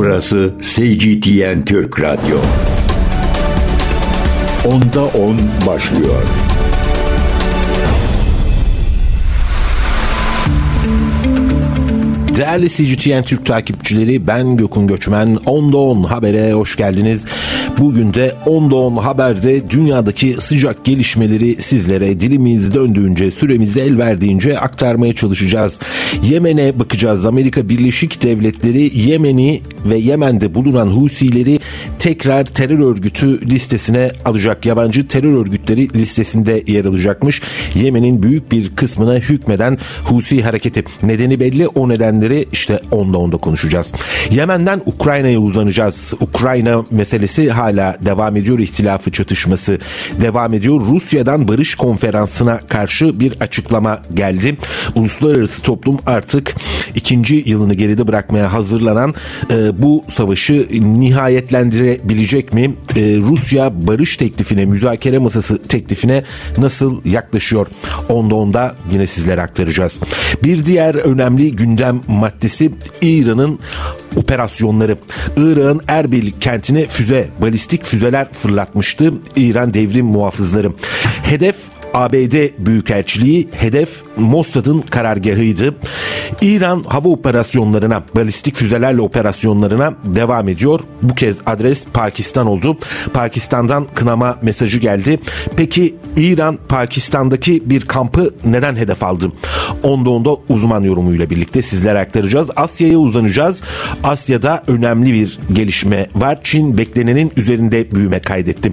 Burası CGTN Türk Radyo. Onda 10 başlıyor. Değerli CGTN Türk takipçileri ben Gökün Göçmen. Onda 10 habere hoş geldiniz. Bugün de Onda 10 haberde dünyadaki sıcak gelişmeleri sizlere dilimiz döndüğünce süremiz el verdiğince aktarmaya çalışacağız. Yemen'e bakacağız. Amerika Birleşik Devletleri Yemen'i ve Yemen'de bulunan Husileri tekrar terör örgütü listesine alacak. Yabancı terör örgütleri listesinde yer alacakmış. Yemen'in büyük bir kısmına hükmeden Husi hareketi. Nedeni belli o nedenleri işte onda onda konuşacağız. Yemen'den Ukrayna'ya uzanacağız. Ukrayna meselesi hala devam ediyor. İhtilafı çatışması devam ediyor. Rusya'dan barış konferansına karşı bir açıklama geldi. Uluslararası toplum artık ikinci yılını geride bırakmaya hazırlanan e, bu savaşı nihayetlendirebilecek mi? E, Rusya barış teklifine, müzakere masası teklifine nasıl yaklaşıyor? Onda onda yine sizlere aktaracağız. Bir diğer önemli gündem maddesi İran'ın operasyonları. Irak'ın Erbil kentine füze, balistik füzeler fırlatmıştı İran devrim muhafızları. Hedef ABD Büyükelçiliği hedef Mossad'ın karargahıydı. İran hava operasyonlarına, balistik füzelerle operasyonlarına devam ediyor. Bu kez adres Pakistan oldu. Pakistan'dan kınama mesajı geldi. Peki İran Pakistan'daki bir kampı neden hedef aldı? Onda onda uzman yorumuyla birlikte sizlere aktaracağız. Asya'ya uzanacağız. Asya'da önemli bir gelişme var. Çin beklenenin üzerinde büyüme kaydetti.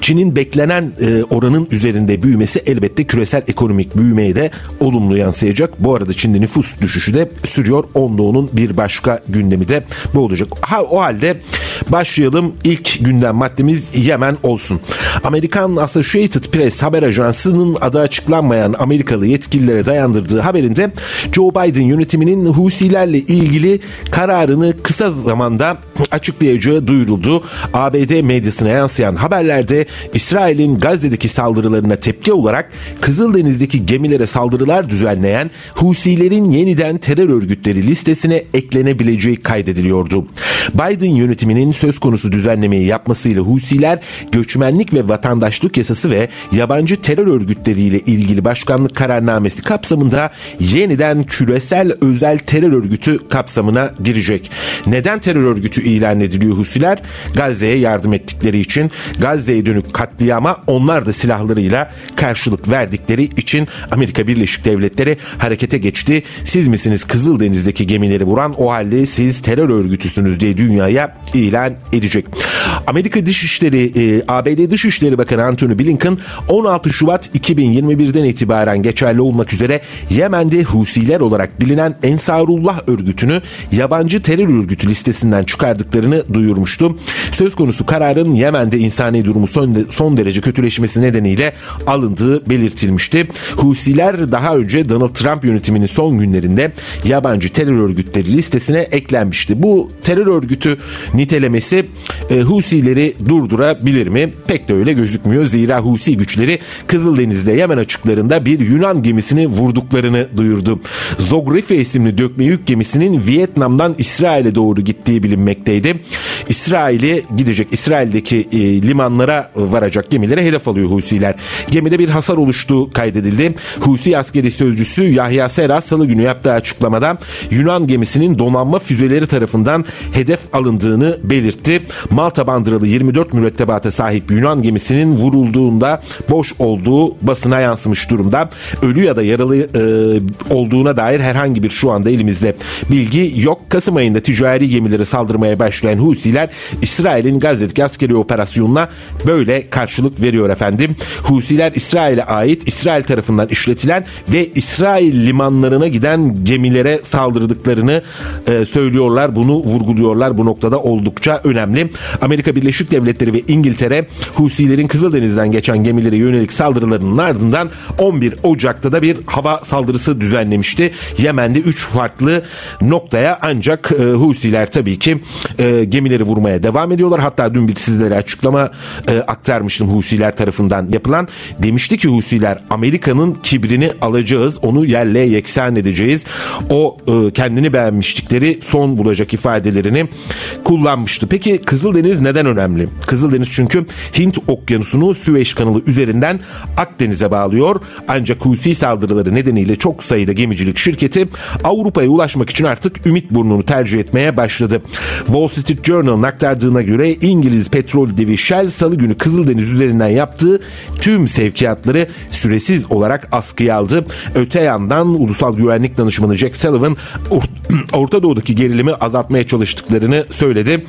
Çin'in beklenen e, oranın üzerinde büyümesi elbette küresel ekonomik büyümeye de olumlu yansıyacak. Bu arada Çin'de nüfus düşüşü de sürüyor. Onda onun bir başka gündemi de bu olacak. Ha, o halde başlayalım. İlk gündem maddemiz Yemen olsun. Amerikan Associated Press haber ajansının adı açıklanmayan Amerikalı yetkililere dayandırdığı haberinde Joe Biden yönetiminin Husilerle ilgili kararını kısa zamanda açıklayacağı duyuruldu. ABD medyasına yansıyan haberlerde İsrail'in Gazze'deki saldırılarına tepki olarak Kızıldeniz'deki gemilere saldırılar düzenleyen Husilerin yeniden terör örgütleri listesine eklenebileceği kaydediliyordu. Biden yönetiminin söz konusu düzenlemeyi yapmasıyla Husiler göçmenlik ve vatandaşlık yasası ve yabancı terör örgütleriyle ilgili başkanlık kararnamesi kapsamında yeniden küresel özel terör örgütü kapsamına girecek. Neden terör örgütü ilan ediliyor Husiler? Gazze'ye yardım ettikleri için Gazze'ye dönük katliama onlar da silahlarıyla karşılık verdikleri için Amerika Birleşik Devletleri harekete geçti. Siz misiniz Kızıldeniz'deki gemileri vuran o halde siz terör örgütüsünüz diye dünyaya ilan edecek. Amerika Dışişleri, e, ABD Dışişleri Bakanı Antony Blinken 16 Şubat 2021'den itibaren geçerli olmak üzere Yemen'de Husiler olarak bilinen Ensarullah örgütünü yabancı terör örgütü listesinden çıkardıklarını duyurmuştu. Söz konusu kararın Yemen'de insani durumu son, son derece kötüleşmesi nedeniyle alındığı belirtilmişti. Husiler daha önce Donald Trump yönetiminin son günlerinde yabancı terör örgütleri listesine eklenmişti. Bu terör örgütü nitelemesi e, Husileri durdurabilir mi? Pek de öyle gözükmüyor. Zira Husi güçleri Kızıldeniz'de Yemen açıklarında bir Yunan gemisini vurduklarını duyurdu. Zogrife isimli dökme yük gemisinin Vietnam'dan İsrail'e doğru gittiği bilinmekteydi. İsrail'e gidecek İsrail'deki e, limanlara varacak gemilere hedef alıyor Husiler. Gemide bir hasar oluştuğu kaydedildi. Husi askeri sözcüsü Yahya Sera salı günü yaptığı açıklamada Yunan gemisinin donanma füzeleri tarafından hedef alındığını belirtti. Malta bandıralı 24 mürettebata sahip Yunan gemisinin vurulduğunda boş olduğu basına yansımış durumda. Ölü ya da yaralı e, olduğuna dair herhangi bir şu anda elimizde bilgi yok. Kasım ayında ticari gemilere saldırmaya başlayan Husiler İsrail'in Gazze'deki askeri operasyonuna böyle karşılık veriyor efendim. Husiler İsrail'e ait İsrail tarafından işletilen ve İsrail limanlarına giden gemilere saldırdıklarını e, söylüyorlar. Bunu vurguluyorlar. Bu noktada oldukça önemli. Amerika Amerika Birleşik Devletleri ve İngiltere Husilerin Kızıldeniz'den geçen gemilere yönelik saldırılarının ardından 11 Ocak'ta da bir hava saldırısı düzenlemişti. Yemen'de 3 farklı noktaya ancak e, Husiler tabii ki e, gemileri vurmaya devam ediyorlar. Hatta dün bir sizlere açıklama e, aktarmıştım Husiler tarafından yapılan. Demişti ki Husiler Amerika'nın kibrini alacağız. Onu yerle yeksan edeceğiz. O e, kendini beğenmişlikleri son bulacak ifadelerini kullanmıştı. Peki Kızıldeniz neden önemli? Kızıldeniz çünkü Hint Okyanusu'nu Süveyş kanalı üzerinden Akdeniz'e bağlıyor. Ancak Husi saldırıları nedeniyle çok sayıda gemicilik şirketi Avrupa'ya ulaşmak için artık Ümit Burnu'nu tercih etmeye başladı. Wall Street Journal'ın aktardığına göre İngiliz petrol devi Shell salı günü Kızıldeniz üzerinden yaptığı tüm sevkiyatları süresiz olarak askıya aldı. Öte yandan Ulusal Güvenlik Danışmanı Jack Sullivan Orta Doğu'daki gerilimi azaltmaya çalıştıklarını söyledi.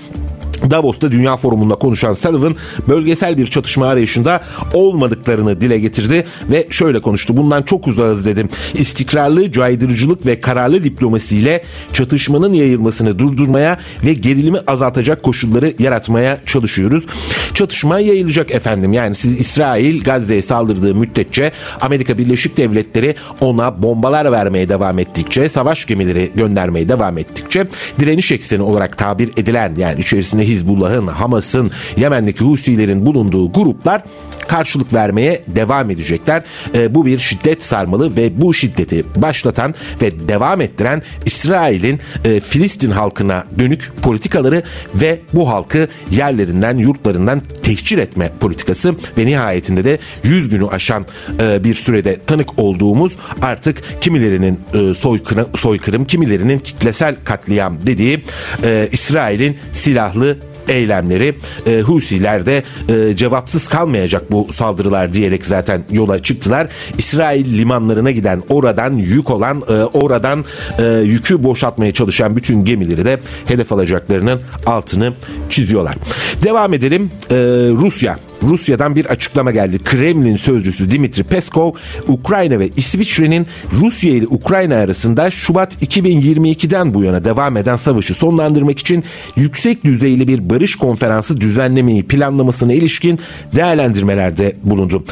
Davos'ta Dünya Forumu'nda konuşan Sullivan bölgesel bir çatışma arayışında olmadıklarını dile getirdi ve şöyle konuştu. Bundan çok uzağız dedim. İstikrarlı, caydırıcılık ve kararlı diplomasiyle çatışmanın yayılmasını durdurmaya ve gerilimi azaltacak koşulları yaratmaya çalışıyoruz. Çatışma yayılacak efendim. Yani siz İsrail Gazze'ye saldırdığı müddetçe Amerika Birleşik Devletleri ona bombalar vermeye devam ettikçe, savaş gemileri göndermeye devam ettikçe direniş ekseni olarak tabir edilen yani içerisinde Hizbullah'ın, Hamas'ın, Yemen'deki Husilerin bulunduğu gruplar karşılık vermeye devam edecekler. E, bu bir şiddet sarmalı ve bu şiddeti başlatan ve devam ettiren İsrail'in e, Filistin halkına dönük politikaları ve bu halkı yerlerinden, yurtlarından tehcir etme politikası ve nihayetinde de 100 günü aşan e, bir sürede tanık olduğumuz artık kimilerinin e, soykırım, soykırım, kimilerinin kitlesel katliam dediği e, İsrail'in silahlı eylemleri e, Husiler de e, cevapsız kalmayacak bu saldırılar diyerek zaten yola çıktılar. İsrail limanlarına giden oradan yük olan e, oradan e, yükü boşaltmaya çalışan bütün gemileri de hedef alacaklarının altını çiziyorlar. Devam edelim. E, Rusya Rusya'dan bir açıklama geldi. Kremlin sözcüsü Dimitri Peskov, Ukrayna ve İsviçre'nin Rusya ile Ukrayna arasında Şubat 2022'den bu yana devam eden savaşı sonlandırmak için yüksek düzeyli bir barış konferansı düzenlemeyi planlamasına ilişkin değerlendirmelerde bulundu.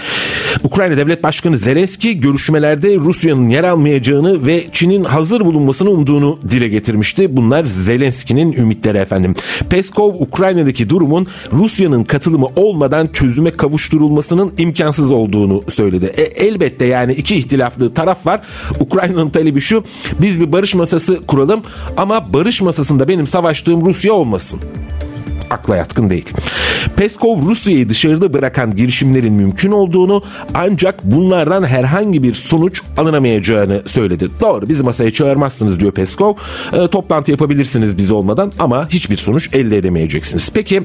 Ukrayna Devlet Başkanı Zelenski görüşmelerde Rusya'nın yer almayacağını ve Çin'in hazır bulunmasını umduğunu dile getirmişti. Bunlar Zelenski'nin ümitleri efendim. Peskov Ukrayna'daki durumun Rusya'nın katılımı olmadan çözüme kavuşturulmasının imkansız olduğunu söyledi. E, elbette yani iki ihtilaflı taraf var. Ukrayna'nın talebi şu biz bir barış masası kuralım ama barış masasında benim savaştığım Rusya olmasın akla yatkın değil. Peskov Rusya'yı dışarıda bırakan girişimlerin mümkün olduğunu ancak bunlardan herhangi bir sonuç alınamayacağını söyledi. Doğru bizi masaya çağırmazsınız diyor Peskov. E, toplantı yapabilirsiniz biz olmadan ama hiçbir sonuç elde edemeyeceksiniz. Peki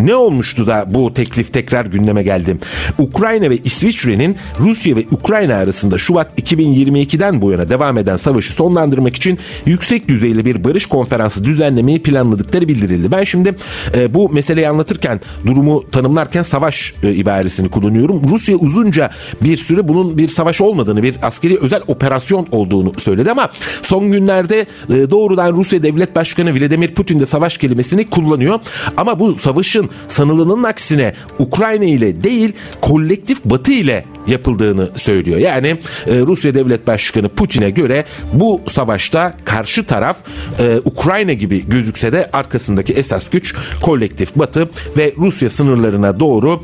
ne olmuştu da bu teklif tekrar gündeme geldi? Ukrayna ve İsviçre'nin Rusya ve Ukrayna arasında Şubat 2022'den bu yana devam eden savaşı sonlandırmak için yüksek düzeyli bir barış konferansı düzenlemeyi planladıkları bildirildi. Ben şimdi e, bu meseleyi anlatırken durumu tanımlarken savaş e, ibaresini kullanıyorum. Rusya uzunca bir süre bunun bir savaş olmadığını, bir askeri özel operasyon olduğunu söyledi ama son günlerde e, doğrudan Rusya Devlet Başkanı Vladimir Putin de savaş kelimesini kullanıyor. Ama bu savaşın sanılanın aksine Ukrayna ile değil kolektif Batı ile yapıldığını söylüyor. Yani e, Rusya Devlet Başkanı Putin'e göre bu savaşta karşı taraf e, Ukrayna gibi gözükse de arkasındaki esas güç kolektif Batı ve Rusya sınırlarına doğru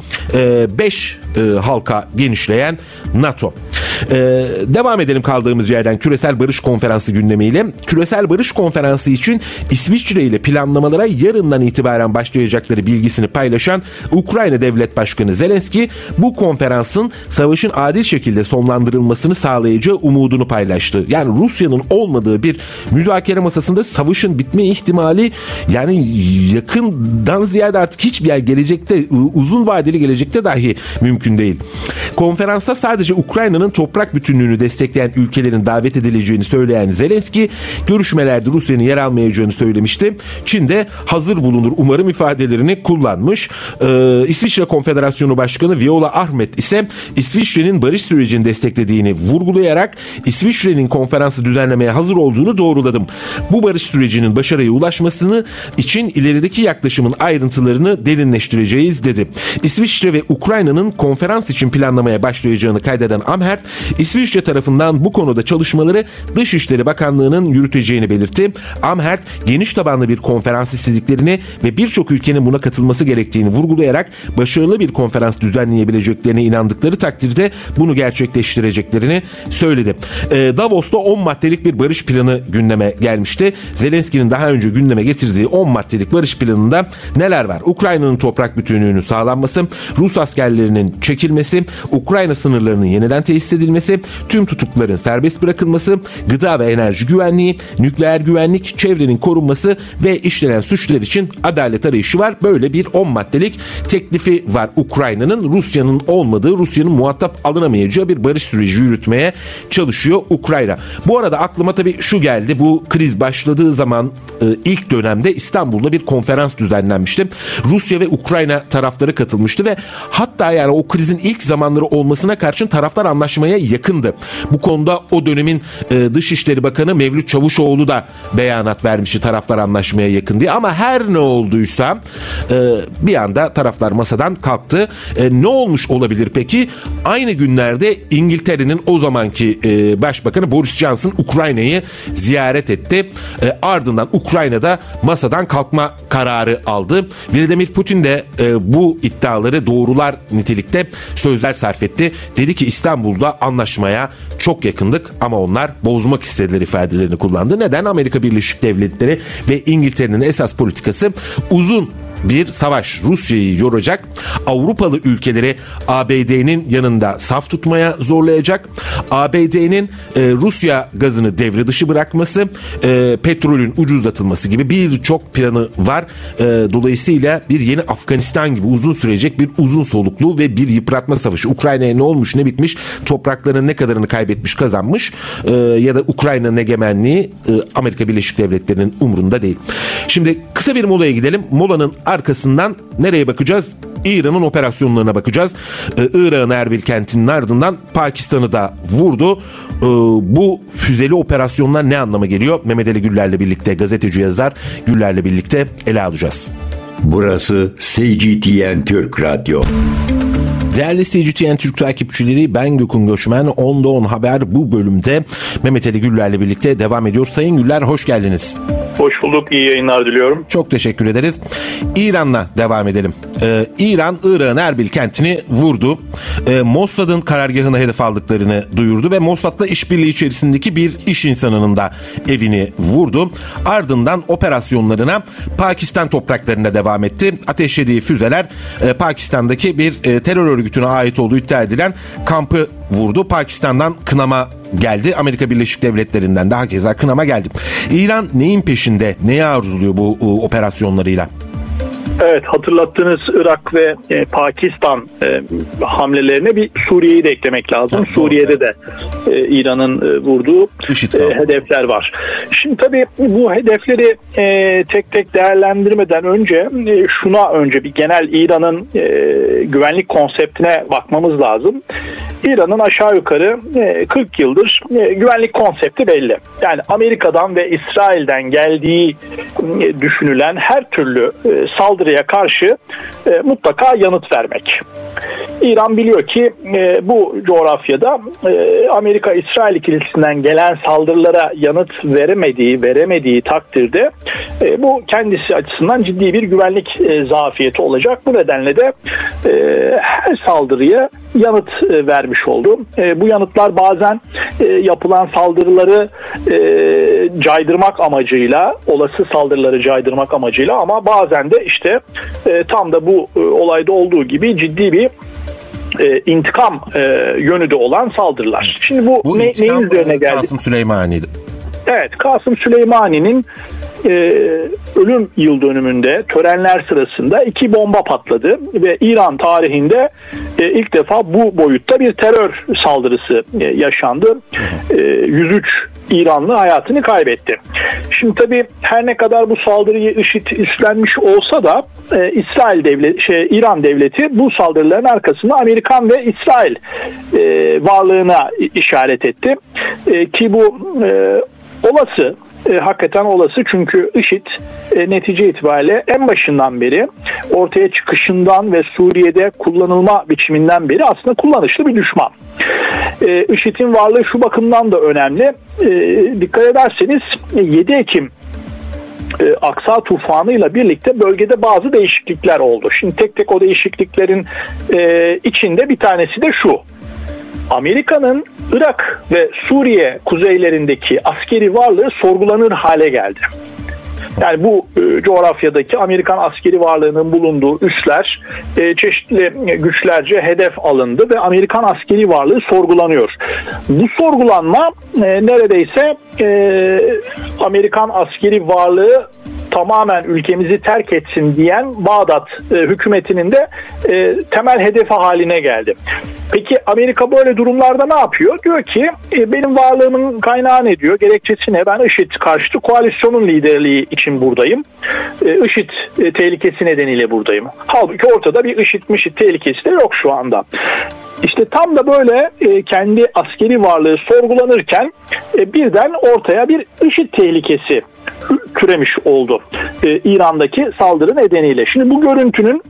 5 e, halka genişleyen NATO. E, devam edelim kaldığımız yerden küresel barış konferansı gündemiyle. Küresel barış konferansı için İsviçre ile planlamalara yarından itibaren başlayacakları bilgisini paylaşan Ukrayna Devlet Başkanı Zelenski bu konferansın savaşın adil şekilde sonlandırılmasını sağlayacağı umudunu paylaştı. Yani Rusya'nın olmadığı bir müzakere masasında savaşın bitme ihtimali yani yakından ziyade artık hiçbir yer gelecekte uzun vadeli gelecekte dahi mümkün mümkün değil. Konferansta sadece Ukrayna'nın toprak bütünlüğünü destekleyen ülkelerin davet edileceğini söyleyen Zelenski görüşmelerde Rusya'nın yer almayacağını söylemişti. Çin de hazır bulunur umarım ifadelerini kullanmış. Ee, İsviçre Konfederasyonu Başkanı Viola Ahmet ise İsviçre'nin barış sürecini desteklediğini vurgulayarak İsviçre'nin konferansı düzenlemeye hazır olduğunu doğruladım. Bu barış sürecinin başarıya ulaşmasını için ilerideki yaklaşımın ayrıntılarını derinleştireceğiz dedi. İsviçre ve Ukrayna'nın konferans için planlamaya başlayacağını kaydeden Amherd, İsviçre tarafından bu konuda çalışmaları Dışişleri Bakanlığı'nın yürüteceğini belirtti. Amherd geniş tabanlı bir konferans istediklerini ve birçok ülkenin buna katılması gerektiğini vurgulayarak başarılı bir konferans düzenleyebileceklerine inandıkları takdirde bunu gerçekleştireceklerini söyledi. Ee, Davos'ta 10 maddelik bir barış planı gündeme gelmişti. Zelenski'nin daha önce gündeme getirdiği 10 maddelik barış planında neler var? Ukrayna'nın toprak bütünlüğünün sağlanması, Rus askerlerinin çekilmesi, Ukrayna sınırlarının yeniden tesis edilmesi, tüm tutukların serbest bırakılması, gıda ve enerji güvenliği, nükleer güvenlik, çevrenin korunması ve işlenen suçlar için adalet arayışı var. Böyle bir 10 maddelik teklifi var Ukrayna'nın. Rusya'nın olmadığı, Rusya'nın muhatap alınamayacağı bir barış süreci yürütmeye çalışıyor Ukrayna. Bu arada aklıma tabii şu geldi. Bu kriz başladığı zaman e, ilk dönemde İstanbul'da bir konferans düzenlenmişti. Rusya ve Ukrayna tarafları katılmıştı ve hatta yani o krizin ilk zamanları olmasına karşın taraflar anlaşmaya yakındı. Bu konuda o dönemin e, Dışişleri Bakanı Mevlüt Çavuşoğlu da beyanat vermişti taraflar anlaşmaya yakın diye. Ama her ne olduysa e, bir anda taraflar masadan kalktı. E, ne olmuş olabilir peki? Aynı günlerde İngiltere'nin o zamanki e, Başbakanı Boris Johnson Ukrayna'yı ziyaret etti. E, ardından Ukrayna'da masadan kalkma kararı aldı. Vladimir Putin de e, bu iddiaları doğrular nitelikte sözler sarf etti. Dedi ki İstanbul'da anlaşmaya çok yakındık ama onlar bozmak istediler ifadelerini kullandı. Neden? Amerika Birleşik Devletleri ve İngiltere'nin esas politikası uzun bir savaş Rusya'yı yoracak. Avrupalı ülkeleri ABD'nin yanında saf tutmaya zorlayacak. ABD'nin e, Rusya gazını devre dışı bırakması, e, petrolün ucuzlatılması gibi birçok planı var. E, dolayısıyla bir yeni Afganistan gibi uzun sürecek bir uzun soluklu ve bir yıpratma savaşı. Ukrayna'ya ne olmuş ne bitmiş, toprakların ne kadarını kaybetmiş kazanmış e, ya da Ukrayna'nın egemenliği e, Amerika Birleşik Devletleri'nin umrunda değil. Şimdi kısa bir molaya gidelim. Molanın arkasından nereye bakacağız? İran'ın operasyonlarına bakacağız. Ee, Irak'ın Erbil kentinin ardından Pakistan'ı da vurdu. Ee, bu füzeli operasyonlar ne anlama geliyor? Mehmet Ali Güller'le birlikte gazeteci yazar Güller'le birlikte ele alacağız. Burası CGTN Türk Radyo. Değerli CGTN Türk takipçileri ben Gökün Göçmen. 10'da 10 haber bu bölümde Mehmet Ali Güller'le birlikte devam ediyor. Sayın Güller hoş geldiniz. Hoş bulduk. İyi yayınlar diliyorum. Çok teşekkür ederiz. İran'la devam edelim. Ee, İran, Irak'ın Erbil kentini vurdu. Ee, Mossad'ın karargahına hedef aldıklarını duyurdu ve Mossad'la işbirliği içerisindeki bir iş insanının da evini vurdu. Ardından operasyonlarına Pakistan topraklarında devam etti. Ateşlediği füzeler e, Pakistan'daki bir e, terör örgütüne ait olduğu iddia edilen kampı vurdu. Pakistan'dan kınama geldi. Amerika Birleşik Devletleri'nden de hakeza kınama geldi. İran neyin peşinde? Neyi arzuluyor bu e, operasyonlarıyla? Evet hatırlattığınız Irak ve e, Pakistan e, hamlelerine bir Suriye'yi de eklemek lazım. Ha, Suriye'de de e, İran'ın e, vurduğu IŞİD e, hedefler var. Şimdi tabii bu hedefleri e, tek tek değerlendirmeden önce e, şuna önce bir genel İran'ın e, güvenlik konseptine bakmamız lazım. İran'ın aşağı yukarı e, 40 yıldır e, güvenlik konsepti belli. Yani Amerika'dan ve İsrail'den geldiği e, düşünülen her türlü e, saldırıya karşı e, mutlaka yanıt vermek. İran biliyor ki e, bu coğrafyada e, Amerika-İsrail ikilisinden gelen saldırılara yanıt veremediği, veremediği takdirde e, bu kendisi açısından ciddi bir güvenlik e, zafiyeti olacak. Bu nedenle de e, her saldırıya yanıt e, vermiş oldu. E, bu yanıtlar bazen e, yapılan saldırıları caydırmak amacıyla, olası saldırıları caydırmak amacıyla ama bazen de işte tam da bu olayda olduğu gibi ciddi bir e, intikam e, yönü de olan saldırılar. Şimdi bu, Bu ne, intikam neyin üzerine geldi? Kasım Süleymani'di. Evet Kasım Süleymani'nin e, ölüm yıl dönümünde törenler sırasında iki bomba patladı ve İran tarihinde e, ilk defa bu boyutta bir terör saldırısı e, yaşandı. E, 103 İranlı hayatını kaybetti. Şimdi tabii her ne kadar bu saldırıyı IŞİD üstlenmiş olsa da e, İsrail devleti, şey, İran devleti bu saldırıların arkasında Amerikan ve İsrail e, varlığına işaret etti. E, ki bu e, olası e, hakikaten olası çünkü IŞİD e, netice itibariyle en başından beri ortaya çıkışından ve Suriye'de kullanılma biçiminden beri aslında kullanışlı bir düşman. E, IŞİD'in varlığı şu bakımdan da önemli. E, dikkat ederseniz 7 Ekim e, Aksa tufanıyla birlikte bölgede bazı değişiklikler oldu. Şimdi tek tek o değişikliklerin e, içinde bir tanesi de şu. Amerika'nın Irak ve Suriye kuzeylerindeki askeri varlığı sorgulanır hale geldi. Yani bu e, coğrafyadaki Amerikan askeri varlığının bulunduğu üsler e, çeşitli güçlerce hedef alındı ve Amerikan askeri varlığı sorgulanıyor. Bu sorgulanma e, neredeyse e, Amerikan askeri varlığı tamamen ülkemizi terk etsin diyen Bağdat e, hükümetinin de e, temel hedefi haline geldi. Peki Amerika böyle durumlarda ne yapıyor? Diyor ki e, benim varlığımın kaynağı ne diyor? Gerekçesi ne? Ben IŞİD karşıtı koalisyonun liderliği için buradayım. E, IŞİD e, tehlikesi nedeniyle buradayım. Halbuki ortada bir IŞİD mişit tehlikesi de yok şu anda. İşte tam da böyle e, kendi askeri varlığı sorgulanırken e, birden ortaya bir IŞİD tehlikesi küremiş oldu e, İran'daki saldırı nedeniyle. Şimdi bu görüntünün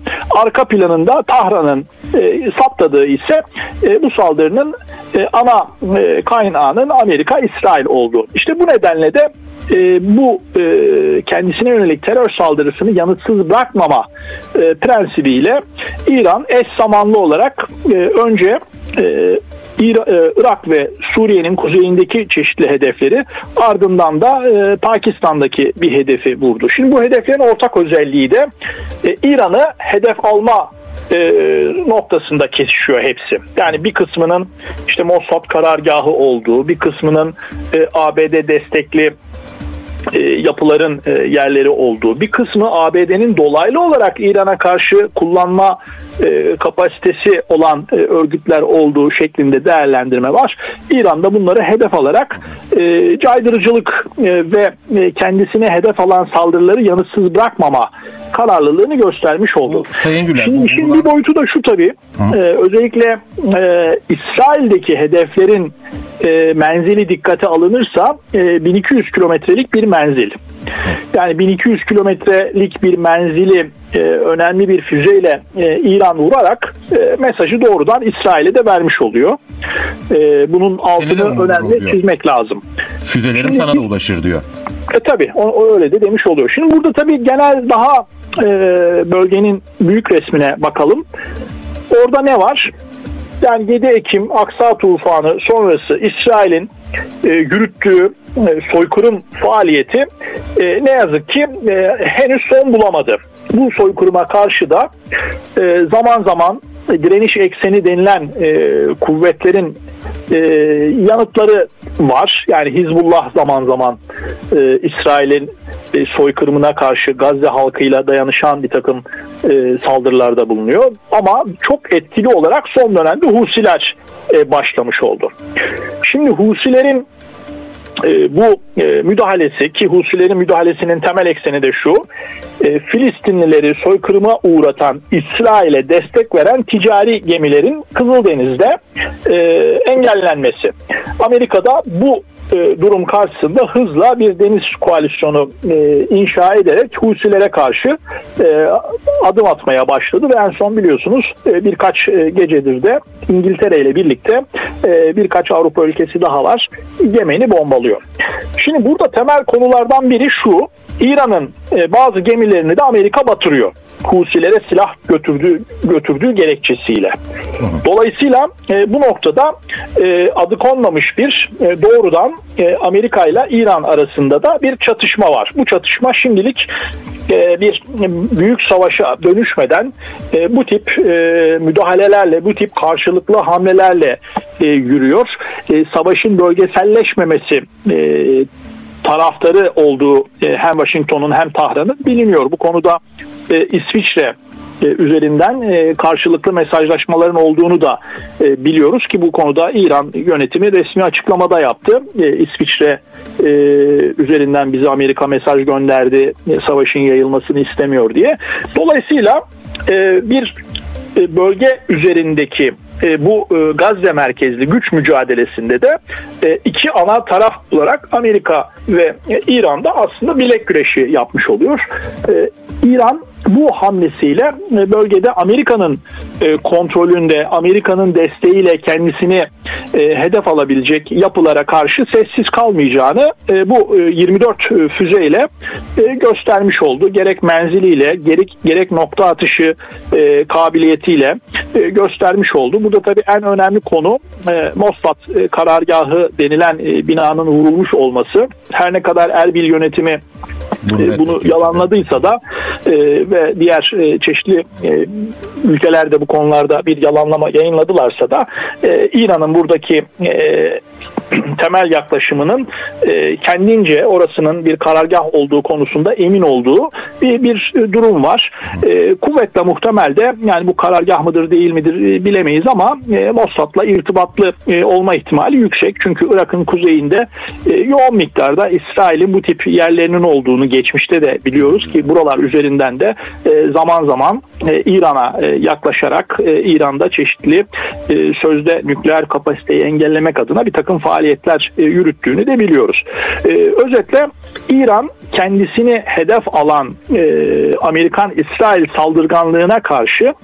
arka planında Tahran'ın e, saptadığı ise e, bu saldırının e, ana e, kaynağının Amerika İsrail olduğu. İşte bu nedenle de e, bu e, kendisine yönelik terör saldırısını yanıtsız bırakmama e, prensibiyle İran eş zamanlı olarak e, önce e, Irak ve Suriye'nin kuzeyindeki çeşitli hedefleri ardından da e, Pakistan'daki bir hedefi vurdu. Şimdi bu hedeflerin ortak özelliği de e, İran'ı hedef alma e, noktasında kesişiyor hepsi. Yani bir kısmının işte Mossad karargahı olduğu, bir kısmının e, ABD destekli e, yapıların e, yerleri olduğu bir kısmı ABD'nin dolaylı olarak İran'a karşı kullanma e, kapasitesi olan örgütler olduğu şeklinde değerlendirme var. İran da bunları hedef alarak caydırıcılık ve kendisine hedef alan saldırıları yanıtsız bırakmama kararlılığını göstermiş oldu. Sayın Güler, Şimdi işin bir boyutu da şu tabii. Özellikle İsrail'deki hedeflerin menzili dikkate alınırsa 1200 kilometrelik bir menzil. Yani 1200 kilometrelik bir menzili e, önemli bir füzeyle e, İran vurarak e, mesajı doğrudan İsrail'e de vermiş oluyor. E, bunun altını önemli oluyor. çizmek lazım. Füzelerim Şimdi, sana da ulaşır diyor. E, tabii o, o öyle de demiş oluyor. Şimdi burada tabii genel daha e, bölgenin büyük resmine bakalım. Orada ne var? Yani 7 Ekim Aksa tufanı sonrası İsrail'in e, yürüttüğü soykırım faaliyeti e, ne yazık ki e, henüz son bulamadı. Bu soykırıma karşı da e, zaman zaman direniş ekseni denilen e, kuvvetlerin e, yanıtları var. Yani Hizbullah zaman zaman e, İsrail'in e, soykırımına karşı Gazze halkıyla dayanışan bir takım e, saldırılarda bulunuyor. Ama çok etkili olarak son dönemde Husiler e, başlamış oldu. Şimdi Husilerin e, bu e, müdahalesi ki Husilerin müdahalesinin temel ekseni de şu e, Filistinlileri soykırıma uğratan İsrail'e destek veren ticari gemilerin Kızıldeniz'de e, engellenmesi. Amerika'da bu e, durum karşısında hızla bir deniz koalisyonu e, inşa ederek Husilere karşı e, adım atmaya başladı ve en son biliyorsunuz birkaç gecedir de İngiltere ile birlikte birkaç Avrupa ülkesi daha var Yemen'i bombalıyor. Şimdi burada temel konulardan biri şu İran'ın e, bazı gemilerini de Amerika batırıyor. Husilere silah götürdüğü götürdüğü gerekçesiyle. Dolayısıyla e, bu noktada e, adı konmamış bir e, doğrudan e, Amerika ile İran arasında da bir çatışma var. Bu çatışma şimdilik e, bir büyük savaşa dönüşmeden e, bu tip e, müdahalelerle, bu tip karşılıklı hamlelerle e, yürüyor. E, savaşın bölgeselleşmemesi e, taraftarı olduğu hem Washington'un hem Tahran'ın biliniyor. Bu konuda İsviçre üzerinden karşılıklı mesajlaşmaların olduğunu da biliyoruz ki bu konuda İran yönetimi resmi açıklamada yaptı. İsviçre üzerinden bize Amerika mesaj gönderdi savaşın yayılmasını istemiyor diye. Dolayısıyla bir bölge üzerindeki e, bu e, Gazze merkezli güç mücadelesinde de e, iki ana taraf olarak Amerika ve e, İran'da aslında bilek güreşi yapmış oluyor. E, İran bu hamlesiyle e, bölgede Amerika'nın e, kontrolünde, Amerika'nın desteğiyle kendisini e, hedef alabilecek yapılara karşı sessiz kalmayacağını bu 24 füzeyle göstermiş oldu. Gerek menziliyle, gerek, gerek nokta atışı kabiliyetiyle göstermiş oldu. Bu da tabii en önemli konu Mossad karargahı denilen binanın vurulmuş olması. Her ne kadar Erbil yönetimi bunu, bunu yalanladıysa da e, ve diğer e, çeşitli e, ülkelerde bu konularda bir yalanlama yayınladılarsa da e, İran'ın buradaki e, temel yaklaşımının e, kendince orasının bir karargah olduğu konusunda emin olduğu bir, bir durum var. E, kuvvetle muhtemel de yani bu karargah mıdır değil midir e, bilemeyiz ama e, Mossad'la irtibatlı e, olma ihtimali yüksek. Çünkü Irak'ın kuzeyinde e, yoğun miktarda İsrail'in bu tip yerlerinin olduğunu geçmişte de biliyoruz ki buralar üzerinden de e, zaman zaman e, İran'a e, yaklaşarak e, İran'da çeşitli e, sözde nükleer kapasiteyi engellemek adına bir takım faaliyetler faaliyetler e, yürüttüğünü de biliyoruz. E, özetle İran kendisini hedef alan e, Amerikan-İsrail saldırganlığına karşı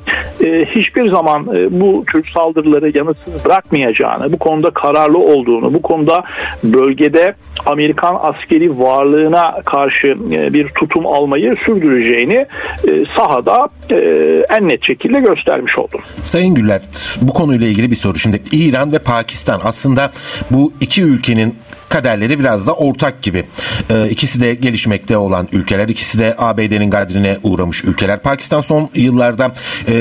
e, hiçbir zaman e, bu tür saldırıları yanıtsız bırakmayacağını, bu konuda kararlı olduğunu, bu konuda bölgede Amerikan askeri varlığına karşı e, bir tutum almayı sürdüreceğini e, sahada e, en net şekilde göstermiş oldu. Sayın Güller bu konuyla ilgili bir soru. Şimdi İran ve Pakistan aslında bu iki ülkenin kaderleri biraz da ortak gibi. E, ikisi de gelişmekte olan ülkeler, ikisi de ABD'nin gadrine uğramış ülkeler. Pakistan son yıllarda e,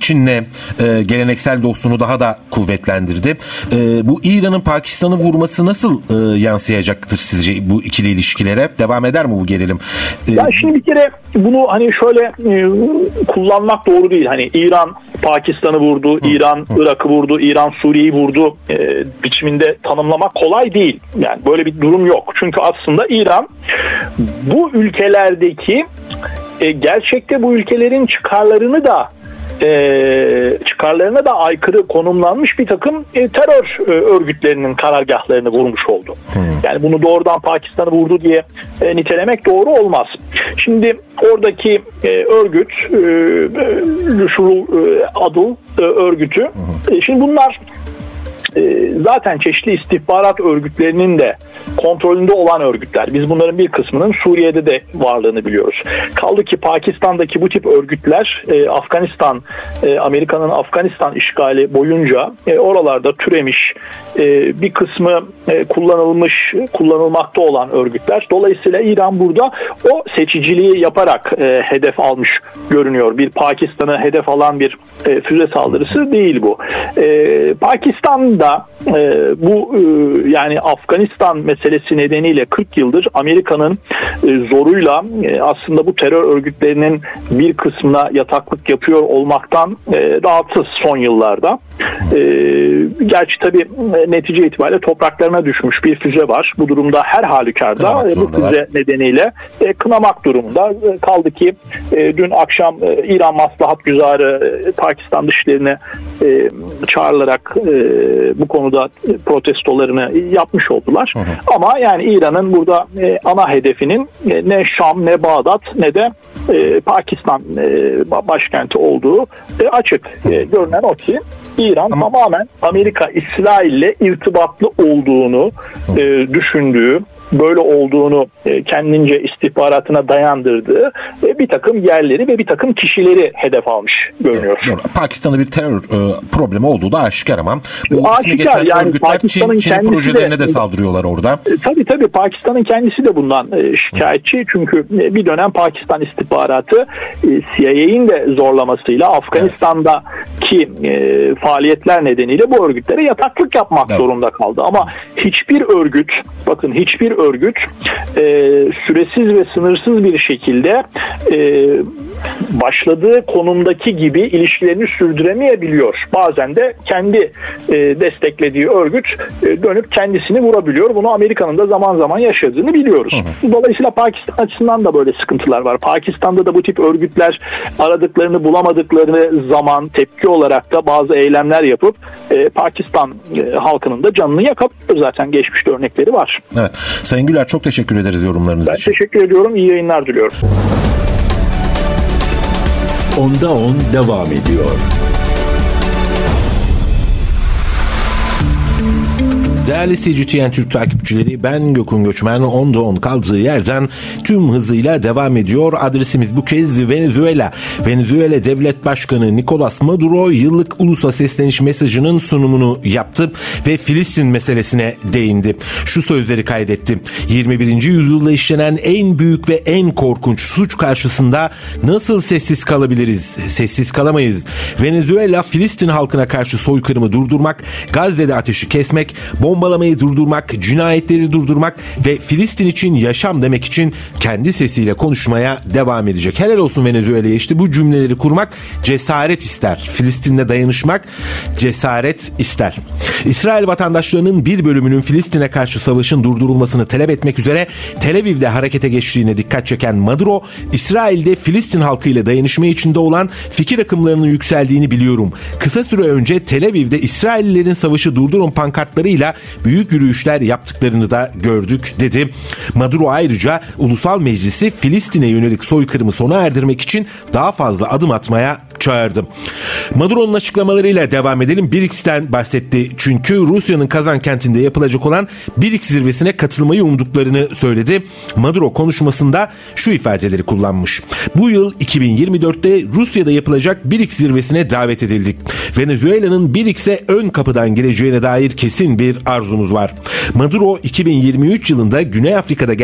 Çin'le e, geleneksel dostluğunu daha da kuvvetlendirdi. E, bu İran'ın Pakistan'ı vurması nasıl e, yansıyacaktır sizce bu ikili ilişkilere? Devam eder mi bu gerilim? E, ya şimdi bir kere bunu hani şöyle e, kullanmak doğru değil. Hani İran Pakistan'ı vurdu, Hı. İran Irak'ı vurdu, İran Suriye'yi vurdu e, biçiminde tanımlamak kolay değil. Yani böyle bir durum yok. Çünkü aslında İran bu ülkelerdeki e, gerçekte bu ülkelerin çıkarlarını da e, çıkarlarına da aykırı konumlanmış bir takım e, terör e, örgütlerinin karargahlarını vurmuş oldu. Hmm. Yani bunu doğrudan Pakistan'ı vurdu diye e, nitelemek doğru olmaz. Şimdi oradaki e, örgüt e, Rüşurul e, Adul e, örgütü hmm. e, şimdi bunlar e, zaten çeşitli istihbarat örgütlerinin de kontrolünde olan örgütler. Biz bunların bir kısmının Suriye'de de varlığını biliyoruz. Kaldı ki Pakistan'daki bu tip örgütler e, Afganistan, e, Amerika'nın Afganistan işgali boyunca oralarda türemiş bir kısmı kullanılmış, kullanılmakta olan örgütler. Dolayısıyla İran burada o seçiciliği yaparak hedef almış görünüyor. Bir Pakistan'ı hedef alan bir füze saldırısı değil bu. Pakistan'da da e, bu e, yani Afganistan meselesi nedeniyle 40 yıldır Amerika'nın e, zoruyla e, aslında bu terör örgütlerinin bir kısmına yataklık yapıyor olmaktan e, rahatsız son yıllarda. E, gerçi tabii e, netice itibariyle topraklarına düşmüş bir füze var. Bu durumda her halükarda e, bu füze nedeniyle e, kınamak durumunda. E, kaldı ki e, dün akşam e, İran Maslahat Güzarı e, Pakistan dışlarına e, çağrılarak e, bu konuda protestolarını yapmış oldular. Hı hı. Ama yani İran'ın burada e, ana hedefinin e, ne Şam ne Bağdat ne de e, Pakistan e, başkenti olduğu e, açık. E, görünen o ki İran Ama... tamamen Amerika İsrail'le irtibatlı olduğunu e, düşündüğü böyle olduğunu e, kendince istihbaratına dayandırdığı bir takım yerleri ve bir takım kişileri hedef almış görünüyor. Evet, Pakistan'da bir terör e, problemi olduğu da aşikar ama bu aşikar, geçen yani örgütler Çin, Çin projelerine de, de saldırıyorlar orada. E, tabii tabii Pakistan'ın kendisi de bundan e, şikayetçi çünkü bir dönem Pakistan istihbaratı e, CIA'in de zorlamasıyla Afganistan'daki dışındaki e, faaliyetler nedeniyle bu örgütlere yataklık yapmak evet. zorunda kaldı. Ama hiçbir örgüt, bakın hiçbir örgüt e, süresiz ve sınırsız bir şekilde e, başladığı konumdaki gibi ilişkilerini sürdüremeyebiliyor. Bazen de kendi e, desteklediği örgüt e, dönüp kendisini vurabiliyor. Bunu Amerika'nın da zaman zaman yaşadığını biliyoruz. Hı hı. Dolayısıyla Pakistan açısından da böyle sıkıntılar var. Pakistan'da da bu tip örgütler aradıklarını bulamadıklarını zaman tepki olarak da bazı eylemler yapıp e, Pakistan e, halkının da canını yakabiliyor zaten geçmişte örnekleri var. Evet. Sayın Güler çok teşekkür ederiz yorumlarınız ben için. Ben teşekkür ediyorum. İyi yayınlar diliyorum. Onda 10 devam ediyor. Değerli CGTN Türk takipçileri ben Gökün Göçmen 10'da 10 kaldığı yerden tüm hızıyla devam ediyor. Adresimiz bu kez Venezuela. Venezuela Devlet Başkanı Nicolas Maduro yıllık ulusa sesleniş mesajının sunumunu yaptı ve Filistin meselesine değindi. Şu sözleri kaydetti. 21. yüzyılda işlenen en büyük ve en korkunç suç karşısında nasıl sessiz kalabiliriz? Sessiz kalamayız. Venezuela Filistin halkına karşı soykırımı durdurmak, Gazze'de ateşi kesmek, bomba bombalamayı durdurmak, cinayetleri durdurmak ve Filistin için yaşam demek için kendi sesiyle konuşmaya devam edecek. Helal olsun Venezuela'ya işte bu cümleleri kurmak cesaret ister. Filistin'le dayanışmak cesaret ister. İsrail vatandaşlarının bir bölümünün Filistin'e karşı savaşın durdurulmasını talep etmek üzere Tel Aviv'de harekete geçtiğine dikkat çeken Maduro, İsrail'de Filistin halkıyla dayanışma içinde olan fikir akımlarının yükseldiğini biliyorum. Kısa süre önce Tel Aviv'de İsraillilerin savaşı durdurun pankartlarıyla büyük yürüyüşler yaptıklarını da gördük dedi. Maduro ayrıca ulusal meclisi Filistin'e yönelik soykırımı sona erdirmek için daha fazla adım atmaya çağırdı. Maduro'nun açıklamalarıyla devam edelim. BRICS'ten bahsetti. Çünkü Rusya'nın Kazan kentinde yapılacak olan BRICS zirvesine katılmayı umduklarını söyledi. Maduro konuşmasında şu ifadeleri kullanmış. Bu yıl 2024'te Rusya'da yapılacak BRICS zirvesine davet edildik. Venezuela'nın BRICS'e ön kapıdan gireceğine dair kesin bir arzumuz var. Maduro 2023 yılında Güney Afrika'da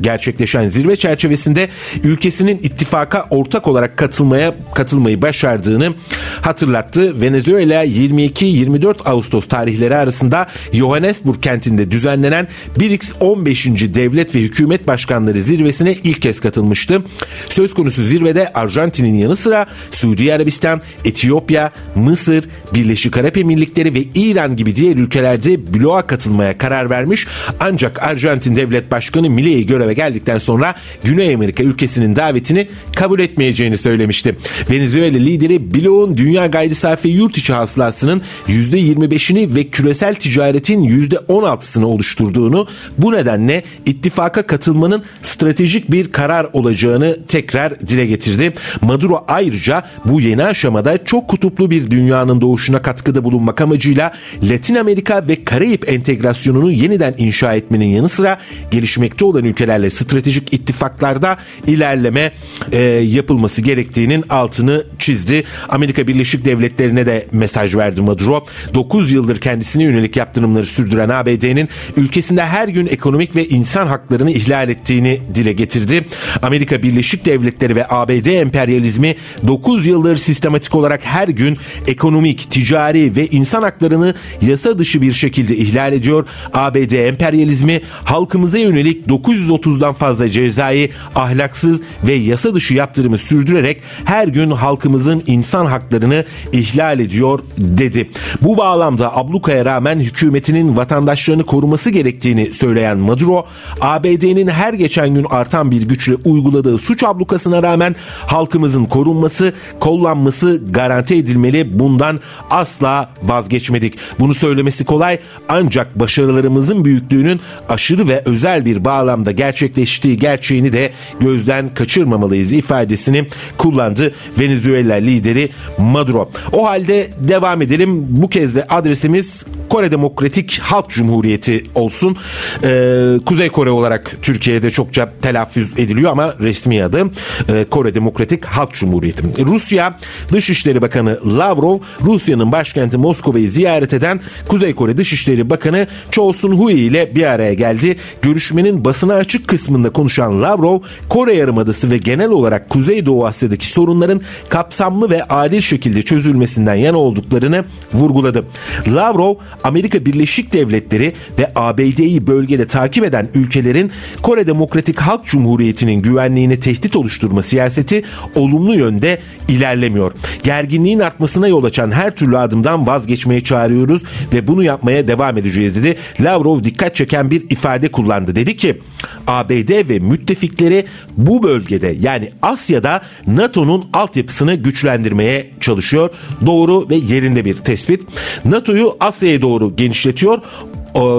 gerçekleşen, zirve çerçevesinde ülkesinin ittifaka ortak olarak katılmaya katılmayı yapmayı başardığını hatırlattı. Venezuela 22-24 Ağustos tarihleri arasında Johannesburg kentinde düzenlenen BRICS 15. Devlet ve Hükümet Başkanları zirvesine ilk kez katılmıştı. Söz konusu zirvede Arjantin'in yanı sıra Suudi Arabistan, Etiyopya, Mısır, Birleşik Arap Emirlikleri ve İran gibi diğer ülkelerde bloğa katılmaya karar vermiş. Ancak Arjantin Devlet Başkanı Milei göreve geldikten sonra Güney Amerika ülkesinin davetini kabul etmeyeceğini söylemişti. Venezuela Venezuela lideri bloğun dünya gayri safi yurt içi hasılasının %25'ini ve küresel ticaretin %16'sını oluşturduğunu bu nedenle ittifaka katılmanın stratejik bir karar olacağını tekrar dile getirdi. Maduro ayrıca bu yeni aşamada çok kutuplu bir dünyanın doğuşuna katkıda bulunmak amacıyla Latin Amerika ve Karayip entegrasyonunu yeniden inşa etmenin yanı sıra gelişmekte olan ülkelerle stratejik ittifaklarda ilerleme e, yapılması gerektiğinin altını çizdi. Amerika Birleşik Devletleri'ne de mesaj verdi Maduro. 9 yıldır kendisine yönelik yaptırımları sürdüren ABD'nin ülkesinde her gün ekonomik ve insan haklarını ihlal ettiğini dile getirdi. Amerika Birleşik Devletleri ve ABD emperyalizmi 9 yıldır sistematik olarak her gün ekonomik, ticari ve insan haklarını yasa dışı bir şekilde ihlal ediyor. ABD emperyalizmi halkımıza yönelik 930'dan fazla cezayı ahlaksız ve yasa dışı yaptırımı sürdürerek her gün halkı halkımızın insan haklarını ihlal ediyor dedi. Bu bağlamda ablukaya rağmen hükümetinin vatandaşlarını koruması gerektiğini söyleyen Maduro, ABD'nin her geçen gün artan bir güçle uyguladığı suç ablukasına rağmen halkımızın korunması, kollanması garanti edilmeli. Bundan asla vazgeçmedik. Bunu söylemesi kolay ancak başarılarımızın büyüklüğünün aşırı ve özel bir bağlamda gerçekleştiği gerçeğini de gözden kaçırmamalıyız ifadesini kullandı. Venezuela lideri Maduro. O halde devam edelim. Bu kez de adresimiz Kore Demokratik Halk Cumhuriyeti olsun. Ee, Kuzey Kore olarak Türkiye'de çokça telaffuz ediliyor ama resmi adı e, Kore Demokratik Halk Cumhuriyeti. Rusya Dışişleri Bakanı Lavrov Rusya'nın başkenti Moskova'yı ziyaret eden Kuzey Kore Dışişleri Bakanı Cho Sun-hui ile bir araya geldi. Görüşmenin basına açık kısmında konuşan Lavrov, Kore Yarımadası ve genel olarak Kuzeydoğu Asya'daki sorunların kapsamlı ve adil şekilde çözülmesinden yana olduklarını vurguladı. Lavrov, Amerika Birleşik Devletleri ve ABD'yi bölgede takip eden ülkelerin Kore Demokratik Halk Cumhuriyeti'nin güvenliğini tehdit oluşturma siyaseti olumlu yönde ilerlemiyor. Gerginliğin artmasına yol açan her türlü adımdan vazgeçmeye çağırıyoruz ve bunu yapmaya devam edeceğiz dedi. Lavrov dikkat çeken bir ifade kullandı. Dedi ki ABD ve müttefikleri bu bölgede yani Asya'da NATO'nun altyapısını güçlendirmeye çalışıyor. Doğru ve yerinde bir tespit. NATO'yu Asya'ya doğru genişletiyor.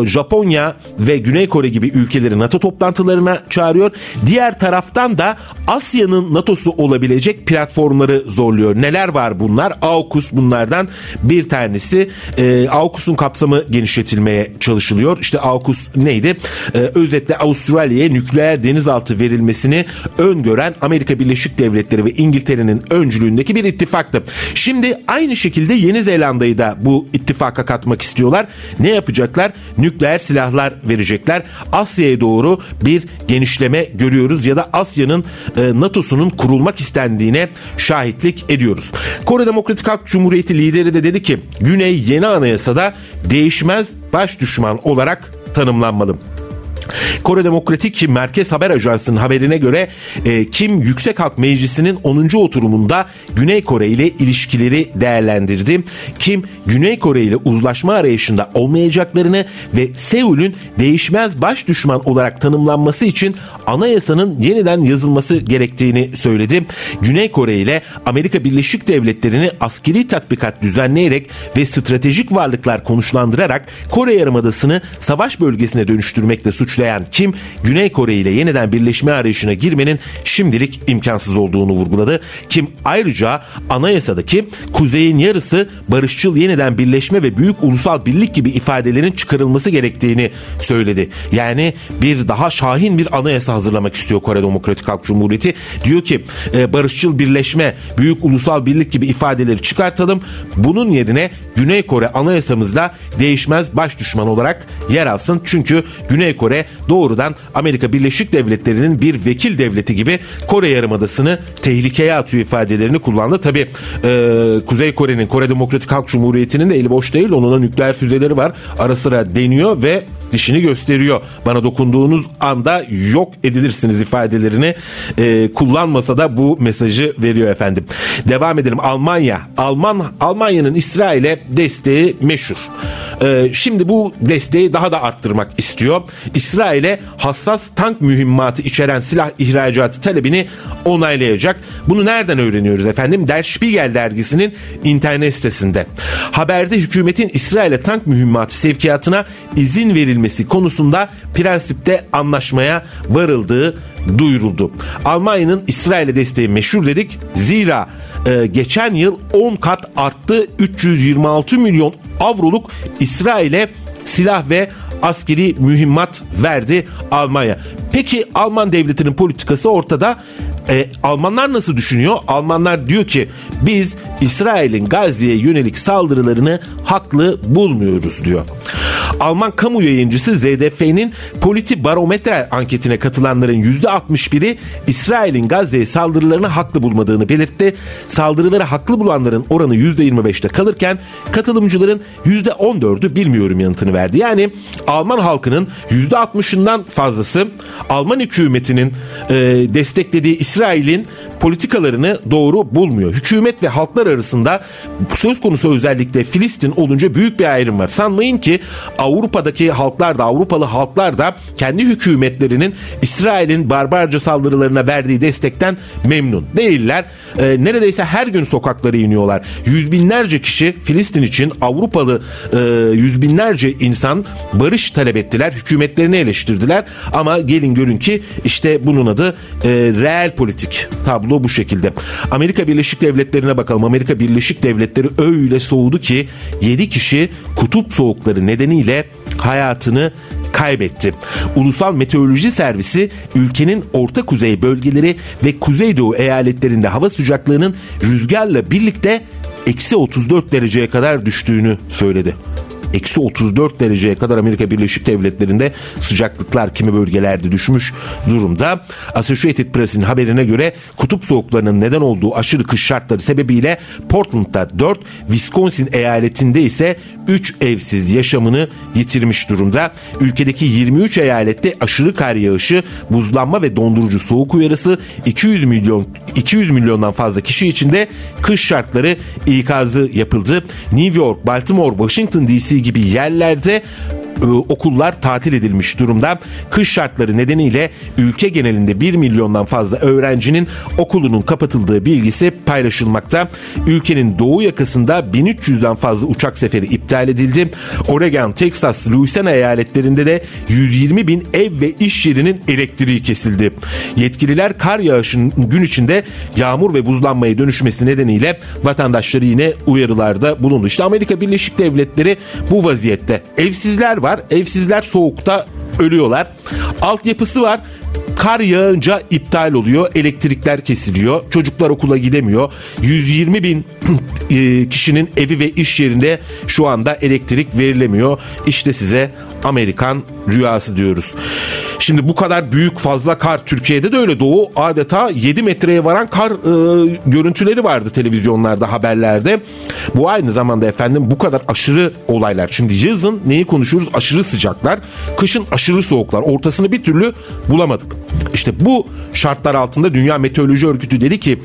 Japonya ve Güney Kore gibi ülkeleri NATO toplantılarına çağırıyor. Diğer taraftan da Asya'nın NATO'su olabilecek platformları zorluyor. Neler var bunlar? AUKUS bunlardan bir tanesi. E, AUKUS'un kapsamı genişletilmeye çalışılıyor. İşte AUKUS neydi? E, özetle Avustralya'ya nükleer denizaltı verilmesini öngören Amerika Birleşik Devletleri ve İngiltere'nin öncülüğündeki bir ittifaktı. Şimdi aynı şekilde Yeni Zelanda'yı da bu ittifaka katmak istiyorlar. Ne yapacaklar? Nükleer silahlar verecekler. Asya'ya doğru bir genişleme görüyoruz ya da Asya'nın e, NATO'sunun kurulmak istendiğine şahitlik ediyoruz. Kore Demokratik Halk Cumhuriyeti lideri de dedi ki Güney yeni anayasada değişmez baş düşman olarak tanımlanmalı. Kore Demokratik Merkez Haber Ajansı'nın haberine göre e, Kim Yüksek Halk Meclisi'nin 10. oturumunda Güney Kore ile ilişkileri değerlendirdi. Kim Güney Kore ile uzlaşma arayışında olmayacaklarını ve Seul'ün değişmez baş düşman olarak tanımlanması için anayasanın yeniden yazılması gerektiğini söyledi. Güney Kore ile Amerika Birleşik Devletleri'ni askeri tatbikat düzenleyerek ve stratejik varlıklar konuşlandırarak Kore Yarımadası'nı savaş bölgesine dönüştürmekle suçlayan Kim, Güney Kore ile yeniden birleşme arayışına girmenin şimdilik imkansız olduğunu vurguladı. Kim ayrıca anayasadaki kuzeyin yarısı barışçıl yeniden birleşme ve büyük ulusal birlik gibi ifadelerin çıkarılması gerektiğini söyledi. Yani bir daha şahin bir anayasa hazırlamak istiyor Kore Demokratik Halk Cumhuriyeti. Diyor ki e, barışçıl birleşme, büyük ulusal birlik gibi ifadeleri çıkartalım. Bunun yerine Güney Kore anayasamızda değişmez baş düşman olarak yer alsın. Çünkü Güney Kore doğrudan Amerika Birleşik Devletleri'nin bir vekil devleti gibi Kore Yarımadası'nı tehlikeye atıyor ifadelerini kullandı. Tabi e, Kuzey Kore'nin Kore Demokratik Halk Cumhuriyeti'nin de eli boş değil. Onun da nükleer füzeleri var. Ara sıra deniyor ve dişini gösteriyor. Bana dokunduğunuz anda yok edilirsiniz ifadelerini e, kullanmasa da bu mesajı veriyor efendim. Devam edelim. Almanya. Alman Almanya'nın İsrail'e desteği meşhur. E, şimdi bu desteği daha da arttırmak istiyor. İsrail'e hassas tank mühimmatı içeren silah ihracatı talebini onaylayacak. Bunu nereden öğreniyoruz efendim? Der Spiegel dergisinin internet sitesinde. Haberde hükümetin İsrail'e tank mühimmatı sevkiyatına izin verilmesi konusunda prensipte anlaşmaya varıldığı duyuruldu. Almanya'nın İsrail'e desteği meşhur dedik. Zira e, geçen yıl 10 kat arttı. 326 milyon avroluk İsrail'e silah ve askeri mühimmat verdi Almanya. Peki Alman devletinin politikası ortada. E, Almanlar nasıl düşünüyor? Almanlar diyor ki biz İsrail'in Gazze'ye yönelik saldırılarını haklı bulmuyoruz diyor. Alman kamu yayıncısı ZDF'nin Politi Barometre anketine katılanların %61'i İsrail'in Gazze'ye saldırılarını haklı bulmadığını belirtti. Saldırıları haklı bulanların oranı %25'te kalırken katılımcıların %14'ü bilmiyorum yanıtını verdi. Yani Alman halkının %60'ından fazlası Alman hükümetinin e, desteklediği İsrail'in politikalarını doğru bulmuyor. Hükümet ve halklar arasında söz konusu özellikle Filistin olunca büyük bir ayrım var. Sanmayın ki Avrupa'daki halklar da Avrupalı halklar da kendi hükümetlerinin İsrail'in barbarca saldırılarına verdiği destekten memnun değiller. Ee, neredeyse her gün sokaklara iniyorlar. Yüz binlerce kişi Filistin için Avrupalı e, yüz binlerce insan barış talep ettiler. Hükümetlerini eleştirdiler ama gelin görün ki işte bunun adı e, reel politik tablo bu şekilde. Amerika Birleşik Devletleri'ne bakalım. Amerika Birleşik Devletleri öyle soğudu ki 7 kişi kutup soğukları nedeniyle hayatını kaybetti. Ulusal Meteoroloji Servisi ülkenin orta kuzey bölgeleri ve kuzeydoğu eyaletlerinde hava sıcaklığının rüzgarla birlikte eksi 34 dereceye kadar düştüğünü söyledi eksi 34 dereceye kadar Amerika Birleşik Devletleri'nde sıcaklıklar kimi bölgelerde düşmüş durumda. Associated Press'in haberine göre kutup soğuklarının neden olduğu aşırı kış şartları sebebiyle Portland'da 4, Wisconsin eyaletinde ise 3 evsiz yaşamını yitirmiş durumda. Ülkedeki 23 eyalette aşırı kar yağışı, buzlanma ve dondurucu soğuk uyarısı 200 milyon 200 milyondan fazla kişi için de kış şartları ikazı yapıldı. New York, Baltimore, Washington DC gibi yerlerde e, okullar tatil edilmiş durumda. Kış şartları nedeniyle ülke genelinde 1 milyondan fazla öğrencinin okulunun kapatıldığı bilgisi paylaşılmakta. Ülkenin doğu yakasında 1300'den fazla uçak seferi iptal edildi. Oregon, Texas, Louisiana eyaletlerinde de 120 bin ev ve iş yerinin elektriği kesildi. Yetkililer kar yağışının gün içinde yağmur ve buzlanmaya dönüşmesi nedeniyle vatandaşları yine uyarılarda bulundu. İşte Amerika Birleşik Devletleri bu vaziyette. Evsizler var var. Evsizler soğukta ölüyorlar. Altyapısı var. Kar yağınca iptal oluyor. Elektrikler kesiliyor. Çocuklar okula gidemiyor. 120 bin e, kişinin evi ve iş yerinde şu anda elektrik verilemiyor. İşte size Amerikan rüyası diyoruz. Şimdi bu kadar büyük fazla kar Türkiye'de de öyle doğu adeta 7 metreye varan kar e, görüntüleri vardı televizyonlarda haberlerde. Bu aynı zamanda efendim bu kadar aşırı olaylar. Şimdi yazın neyi konuşuyoruz? Aşırı sıcaklar, kışın aşırı soğuklar. Ortasını bir türlü bulamadık. İşte bu şartlar altında Dünya Meteoroloji Örgütü dedi ki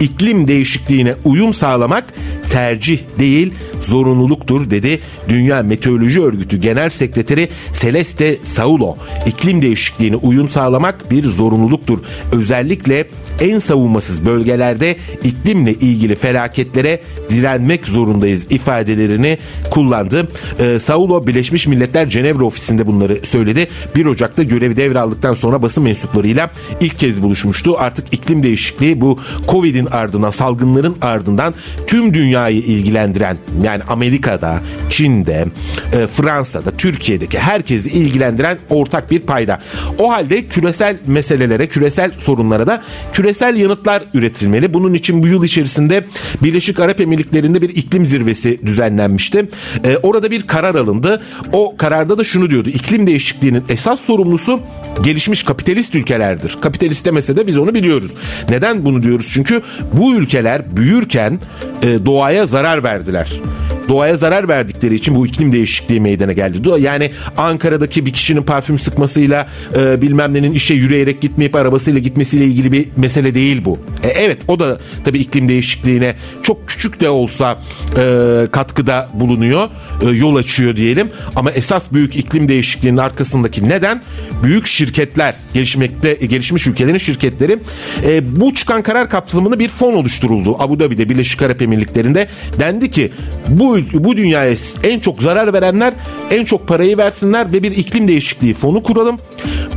iklim değişikliğine uyum sağlamak tercih değil zorunluluktur dedi Dünya Meteoroloji Örgütü Genel Sekreteri Celeste Saulo. İklim değişikliğine uyum sağlamak bir zorunluluktur. Özellikle en savunmasız bölgelerde iklimle ilgili felaketlere direnmek zorundayız ifadelerini kullandı. Ee, Saulo Birleşmiş Milletler Cenevre ofisinde bunları söyledi. 1 Ocak'ta görevi devraldıktan sonra basın mensuplarıyla ilk kez buluşmuştu. Artık iklim değişikliği bu Covid'in ardından salgınların ardından tüm dünyayı ilgilendiren yani Amerika'da, Çin'de, e, Fransa'da, Türkiye'deki herkesi ilgilendiren ortak bir payda. O halde küresel meselelere, küresel sorunlara da küresel yanıtlar üretilmeli. Bunun için bu yıl içerisinde Birleşik Arap Emirlikleri'nde bir iklim zirvesi düzenlenmişti. E, orada bir karar alındı. O kararda da şunu diyordu. İklim değişikliğinin esas sorumlusu gelişmiş kapitalist ülkelerdir. Kapitalist demese de biz onu biliyoruz. Neden bunu diyoruz? Çünkü bu ülkeler büyürken e, doğaya zarar verdiler doğaya zarar verdikleri için bu iklim değişikliği meydana geldi. Yani Ankara'daki bir kişinin parfüm sıkmasıyla e, bilmem nenin işe yürüyerek gitmeyip arabasıyla gitmesiyle ilgili bir mesele değil bu. E, evet o da tabii iklim değişikliğine çok küçük de olsa e, katkıda bulunuyor, e, yol açıyor diyelim. Ama esas büyük iklim değişikliğinin arkasındaki neden büyük şirketler, gelişmekte gelişmiş ülkelerin şirketleri e, bu çıkan karar kapsamında bir fon oluşturuldu. Abu Dhabi'de Birleşik Arap Emirlikleri'nde dendi ki bu bu dünyaya en çok zarar verenler en çok parayı versinler ve bir iklim değişikliği fonu kuralım.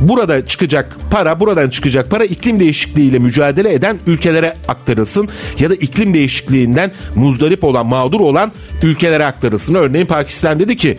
Burada çıkacak para, buradan çıkacak para iklim değişikliğiyle mücadele eden ülkelere aktarılsın ya da iklim değişikliğinden muzdarip olan, mağdur olan ülkelere aktarılsın. Örneğin Pakistan dedi ki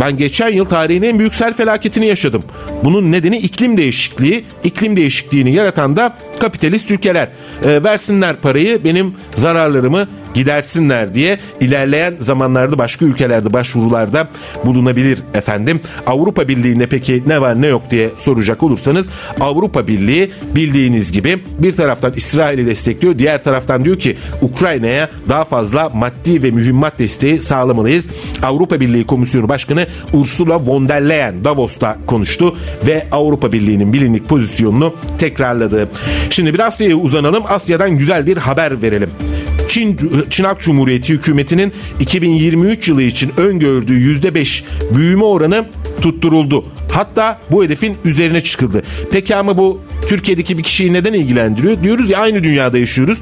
ben geçen yıl tarihin en büyük sel felaketini yaşadım. Bunun nedeni iklim değişikliği. İklim değişikliğini yaratan da kapitalist ülkeler. E, versinler parayı benim zararlarımı gidersinler diye ilerleyen zamanlarda başka ülkelerde başvurularda bulunabilir efendim. Avrupa Birliği'nde peki ne var ne yok diye soracak olursanız Avrupa Birliği bildiğiniz gibi bir taraftan İsrail'i destekliyor diğer taraftan diyor ki Ukrayna'ya daha fazla maddi ve mühimmat desteği sağlamalıyız. Avrupa Birliği Komisyonu Başkanı Ursula von der Leyen Davos'ta konuştu ve Avrupa Birliği'nin bilinlik pozisyonunu tekrarladı. Şimdi bir Asya'ya uzanalım. Asya'dan güzel bir haber verelim. Çin, Çin Halk Cumhuriyeti hükümetinin 2023 yılı için öngördüğü %5 büyüme oranı tutturuldu. Hatta bu hedefin üzerine çıkıldı. Peki ama bu Türkiye'deki bir kişiyi neden ilgilendiriyor? Diyoruz ya aynı dünyada yaşıyoruz.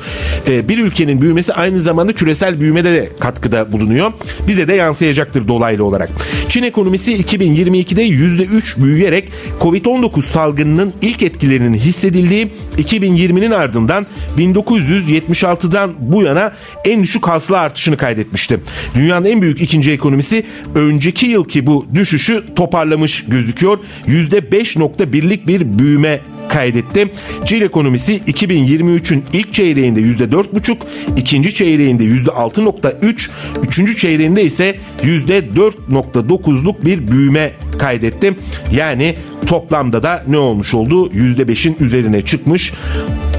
E, bir ülkenin büyümesi aynı zamanda küresel büyümede de katkıda bulunuyor. Bize de yansıyacaktır dolaylı olarak. Çin ekonomisi 2022'de %3 büyüyerek Covid-19 salgınının ilk etkilerinin hissedildiği 2020'nin ardından 1976'dan bu yana en düşük hasıla artışını kaydetmişti. Dünyanın en büyük ikinci ekonomisi önceki yılki bu düşüşü toparlamış gözüküyor. %5.1'lik bir büyüme kaydetti. Çin ekonomisi 2023'ün ilk çeyreğinde %4,5, ikinci çeyreğinde %6,3, üçüncü çeyreğinde ise %4,9'luk bir büyüme kaydetti. Yani toplamda da ne olmuş oldu? %5'in üzerine çıkmış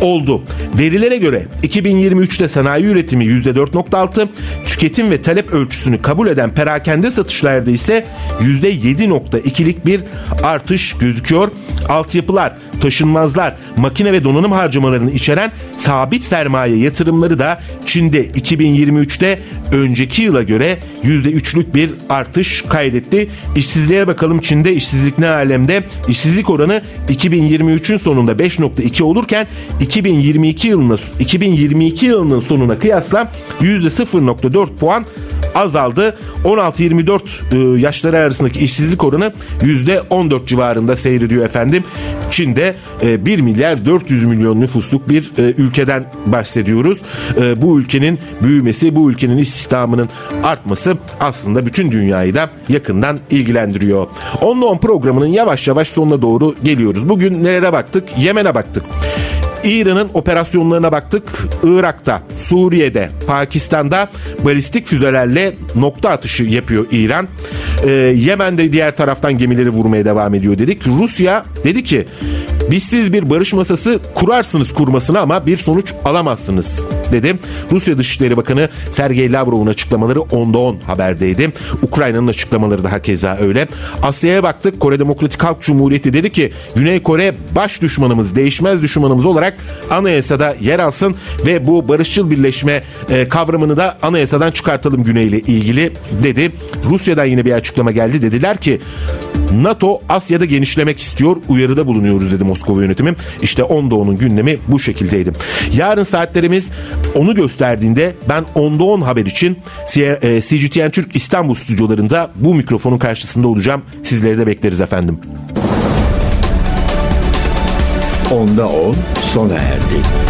oldu. Verilere göre 2023'te sanayi üretimi %4.6, tüketim ve talep ölçüsünü kabul eden perakende satışlarda ise %7.2'lik bir artış gözüküyor. Altyapılar, taşınmazlar, makine ve donanım harcamalarını içeren sabit sermaye yatırımları da Çin'de 2023'te önceki yıla göre %3'lük bir artış kaydetti. İşsizliğe bakalım Çin'de işsizlik ne alemde? İşsizlik oranı 2023'ün sonunda 5.2 olurken 2022 yılına 2022 yılının sonuna kıyasla %0.4 puan azaldı. 16-24 e, yaşları arasındaki işsizlik oranı %14 civarında seyrediyor efendim. Çin'de 1 e, milyar 400 milyon nüfusluk bir e, ülkeden bahsediyoruz. Bu ülkenin büyümesi, bu ülkenin istihdamının artması aslında bütün dünyayı da yakından ilgilendiriyor. 10'da 10 programının yavaş yavaş sonuna doğru geliyoruz. Bugün nelere baktık? Yemen'e baktık. İran'ın operasyonlarına baktık. Irak'ta, Suriye'de, Pakistan'da balistik füzelerle nokta atışı yapıyor İran. Ee, Yemen'de diğer taraftan gemileri vurmaya devam ediyor dedik. Rusya dedi ki biz siz bir barış masası kurarsınız kurmasına ama bir sonuç alamazsınız dedi. Rusya Dışişleri Bakanı Sergey Lavrov'un açıklamaları onda 10 haberdeydi. Ukrayna'nın açıklamaları daha keza öyle. Asya'ya baktık. Kore Demokratik Halk Cumhuriyeti dedi ki Güney Kore baş düşmanımız, değişmez düşmanımız olarak anayasada yer alsın ve bu barışçıl birleşme e, kavramını da anayasadan çıkartalım Güney ile ilgili dedi. Rusya'dan yine bir açıklama geldi. Dediler ki NATO Asya'da genişlemek istiyor. Uyarıda bulunuyoruz dedi Moskova yönetimi. İşte onda onun gündemi bu şekildeydi. Yarın saatlerimiz onu gösterdiğinde ben onda 10 haber için CGTN e, Türk İstanbul stüdyolarında bu mikrofonun karşısında olacağım. Sizleri de bekleriz efendim. Onda 10 sona erdi.